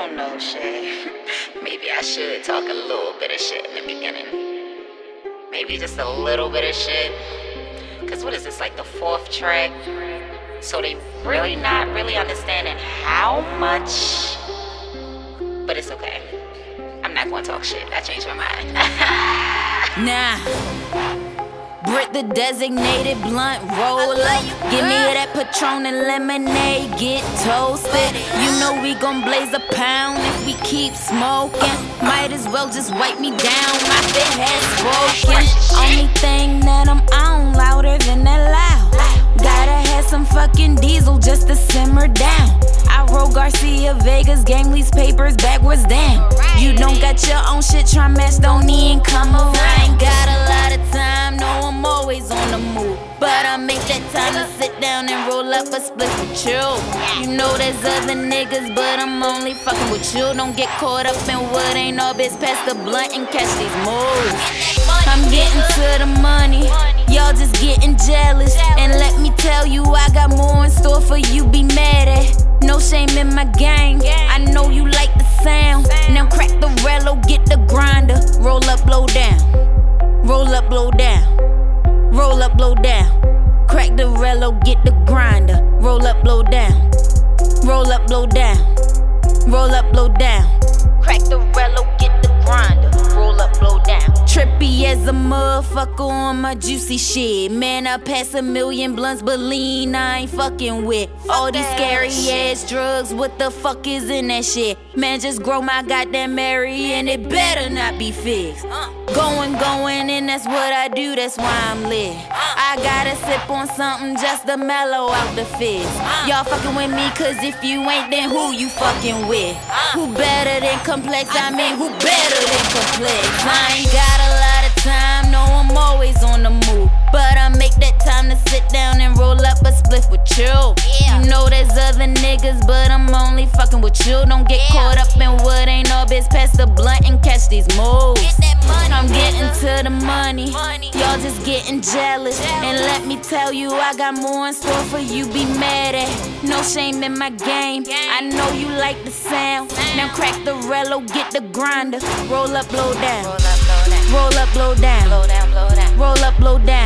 oh shit. Maybe I should talk a little bit of shit in the beginning. Maybe just a little bit of shit. Cause what is this, like the fourth track? So they really not really understanding how much. But it's okay. I'm not gonna talk shit. I changed my mind. Nah. Brit the designated blunt roller. Give me that Patron and lemonade, get toasted. You know we gon' blaze a pound if we keep smoking. Might as well just wipe me down, my fit has spoken. Only thing that I'm on louder than that loud. Gotta have some fucking diesel just to simmer down. I roll Garcia Vegas, gang lease papers backwards, damn. You don't got your own shit, try match, don't even come around. I ain't got a lot of time, no, I'm always on the move. But I make that time to sit down and roll up a spliff with you. You know there's other niggas, but I'm only fucking with you. Don't get caught up in what ain't all biz. Pass the blunt and catch these moves. I'm getting to the money. Y'all just getting jealous. And let me tell you, Blow down. Crack the rello, get the grinder. Roll up, blow down. Roll up, blow down. Roll up, blow down. Crack the rello, get the grinder. Roll up, blow down. Trippy as a motherfucker on my juicy shit. Man, I pass a million blunts, but lean I ain't fucking with. All these scary ass drugs, what the fuck is in that shit? Man, just grow my goddamn Mary and it better not be fixed. Going, going, and that's what I do, that's why I'm lit. I gotta sip on something just to mellow out the fizz. Y'all fucking with me, cause if you ain't, then who you fucking with? Who better than Complex? I mean, who better than Complex? I ain't got a lot of time, no, I'm always on the move. But I make that time to sit down and roll up a spliff with you. You know there's other niggas, but I'm fucking with you. Don't get caught up in what ain't no biz. Pass the blunt and catch these moves. I'm getting to the money. Y'all just getting jealous. And let me tell you, I got more in store for you. Be mad at. No shame in my game. I know you like the sound. Now crack the rello, get the grinder. Roll up, blow down, roll up, blow down. Roll up, blow down.